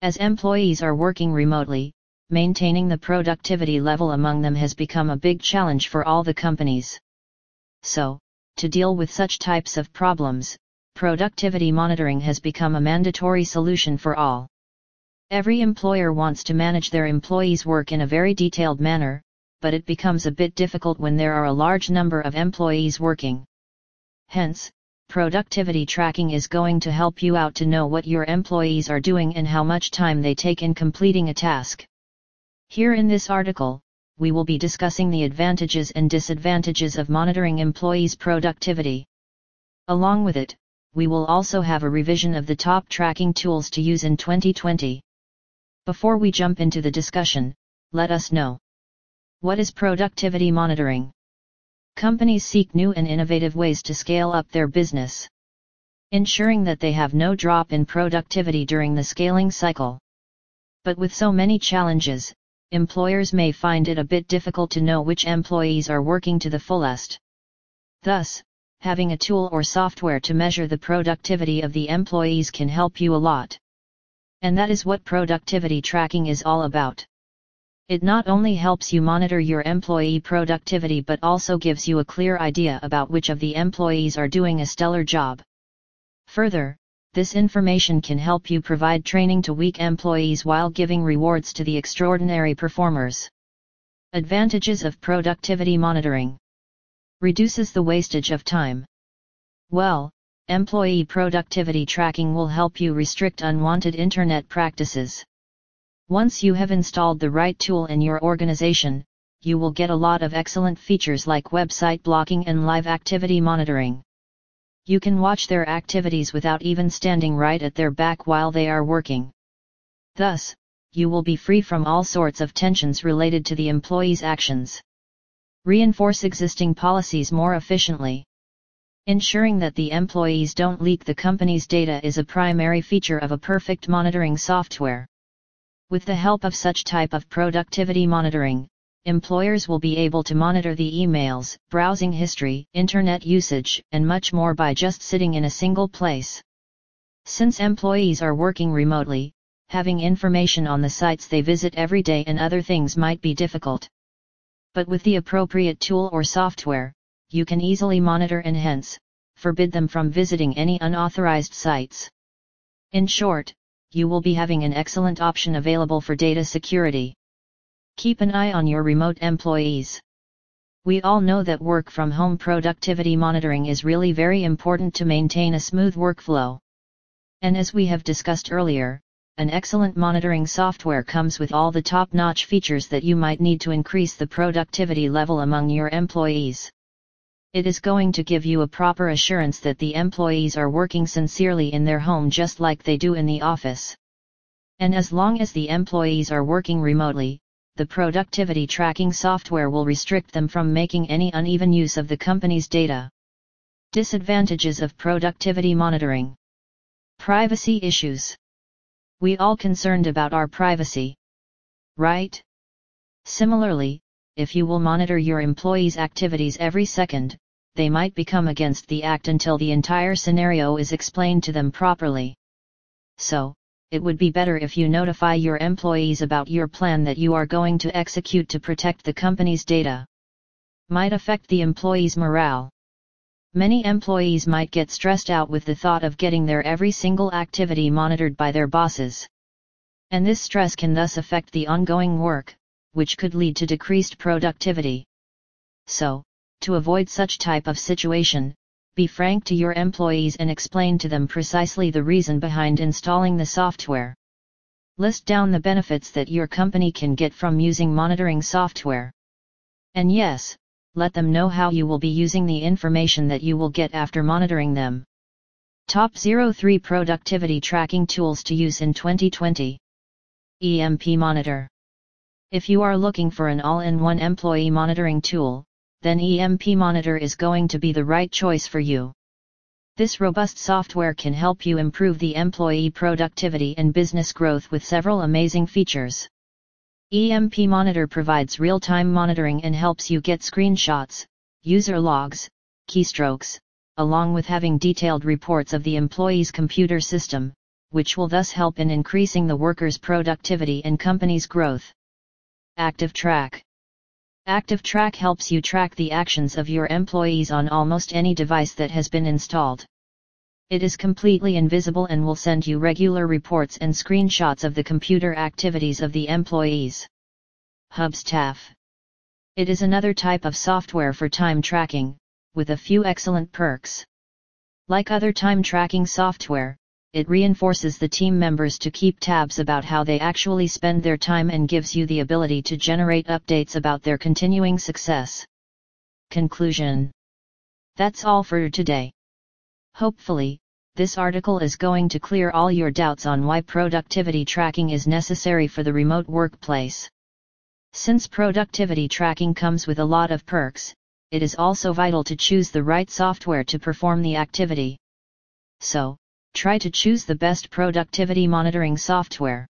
As employees are working remotely, maintaining the productivity level among them has become a big challenge for all the companies. So, to deal with such types of problems, productivity monitoring has become a mandatory solution for all. Every employer wants to manage their employees' work in a very detailed manner, but it becomes a bit difficult when there are a large number of employees working. Hence, productivity tracking is going to help you out to know what your employees are doing and how much time they take in completing a task. Here in this article, we will be discussing the advantages and disadvantages of monitoring employees' productivity. Along with it, we will also have a revision of the top tracking tools to use in 2020. Before we jump into the discussion, let us know. What is productivity monitoring? Companies seek new and innovative ways to scale up their business, ensuring that they have no drop in productivity during the scaling cycle. But with so many challenges, employers may find it a bit difficult to know which employees are working to the fullest. Thus, having a tool or software to measure the productivity of the employees can help you a lot. And that is what productivity tracking is all about. It not only helps you monitor your employee productivity but also gives you a clear idea about which of the employees are doing a stellar job. Further, this information can help you provide training to weak employees while giving rewards to the extraordinary performers. Advantages of productivity monitoring reduces the wastage of time. Well, employee productivity tracking will help you restrict unwanted internet practices. Once you have installed the right tool in your organization, you will get a lot of excellent features like website blocking and live activity monitoring. You can watch their activities without even standing right at their back while they are working. Thus, you will be free from all sorts of tensions related to the employee's actions. Reinforce existing policies more efficiently. Ensuring that the employees don't leak the company's data is a primary feature of a perfect monitoring software. With the help of such type of productivity monitoring, employers will be able to monitor the emails, browsing history, internet usage, and much more by just sitting in a single place. Since employees are working remotely, having information on the sites they visit every day and other things might be difficult but with the appropriate tool or software, you can easily monitor and hence, forbid them from visiting any unauthorized sites. In short, you will be having an excellent option available for data security. Keep an eye on your remote employees. We all know that work from home productivity monitoring is really very important to maintain a smooth workflow. And as we have discussed earlier, an excellent monitoring software comes with all the top-notch features that you might need to increase the productivity level among your employees. It is going to give you a proper assurance that the employees are working sincerely in their home just like they do in the office. And as long as the employees are working remotely, the productivity tracking software will restrict them from making any uneven use of the company's data. Disadvantages of productivity monitoring Privacy issues we all concerned about our privacy. Right? Similarly, if you will monitor your employees' activities every second, they might become against the act until the entire scenario is explained to them properly. So, it would be better if you notify your employees about your plan that you are going to execute to protect the company's data. Might affect the employees' morale. Many employees might get stressed out with the thought of getting their every single activity monitored by their bosses. And this stress can thus affect the ongoing work, which could lead to decreased productivity. So, to avoid such type of situation, be frank to your employees and explain to them precisely the reason behind installing the software. List down the benefits that your company can get from using monitoring software. And yes, let them know how you will be using the information that you will get after monitoring them. Top 03 Productivity Tracking Tools to use in 2020 EMP Monitor If you are looking for an all-in-one employee monitoring tool, then EMP Monitor is going to be the right choice for you. This robust software can help you improve the employee productivity and business growth with several amazing features. EMP Monitor provides real-time monitoring and helps you get screenshots, user logs, keystrokes, along with having detailed reports of the employee's computer system, which will thus help in increasing the workers' productivity and company's growth. ActivTrak ActivTrak helps you track the actions of your employees on almost any device that has been installed. It is completely invisible and will send you regular reports and screenshots of the computer activities of the employees. Hubstaff It is another type of software for time tracking, with a few excellent perks. Like other time tracking software, it reinforces the team members to keep tabs about how they actually spend their time and gives you the ability to generate updates about their continuing success. Conclusion That's all for today. Hopefully, this article is going to clear all your doubts on why productivity tracking is necessary for the remote workplace. Since productivity tracking comes with a lot of perks, it is also vital to choose the right software to perform the activity. So, try to choose the best productivity monitoring software.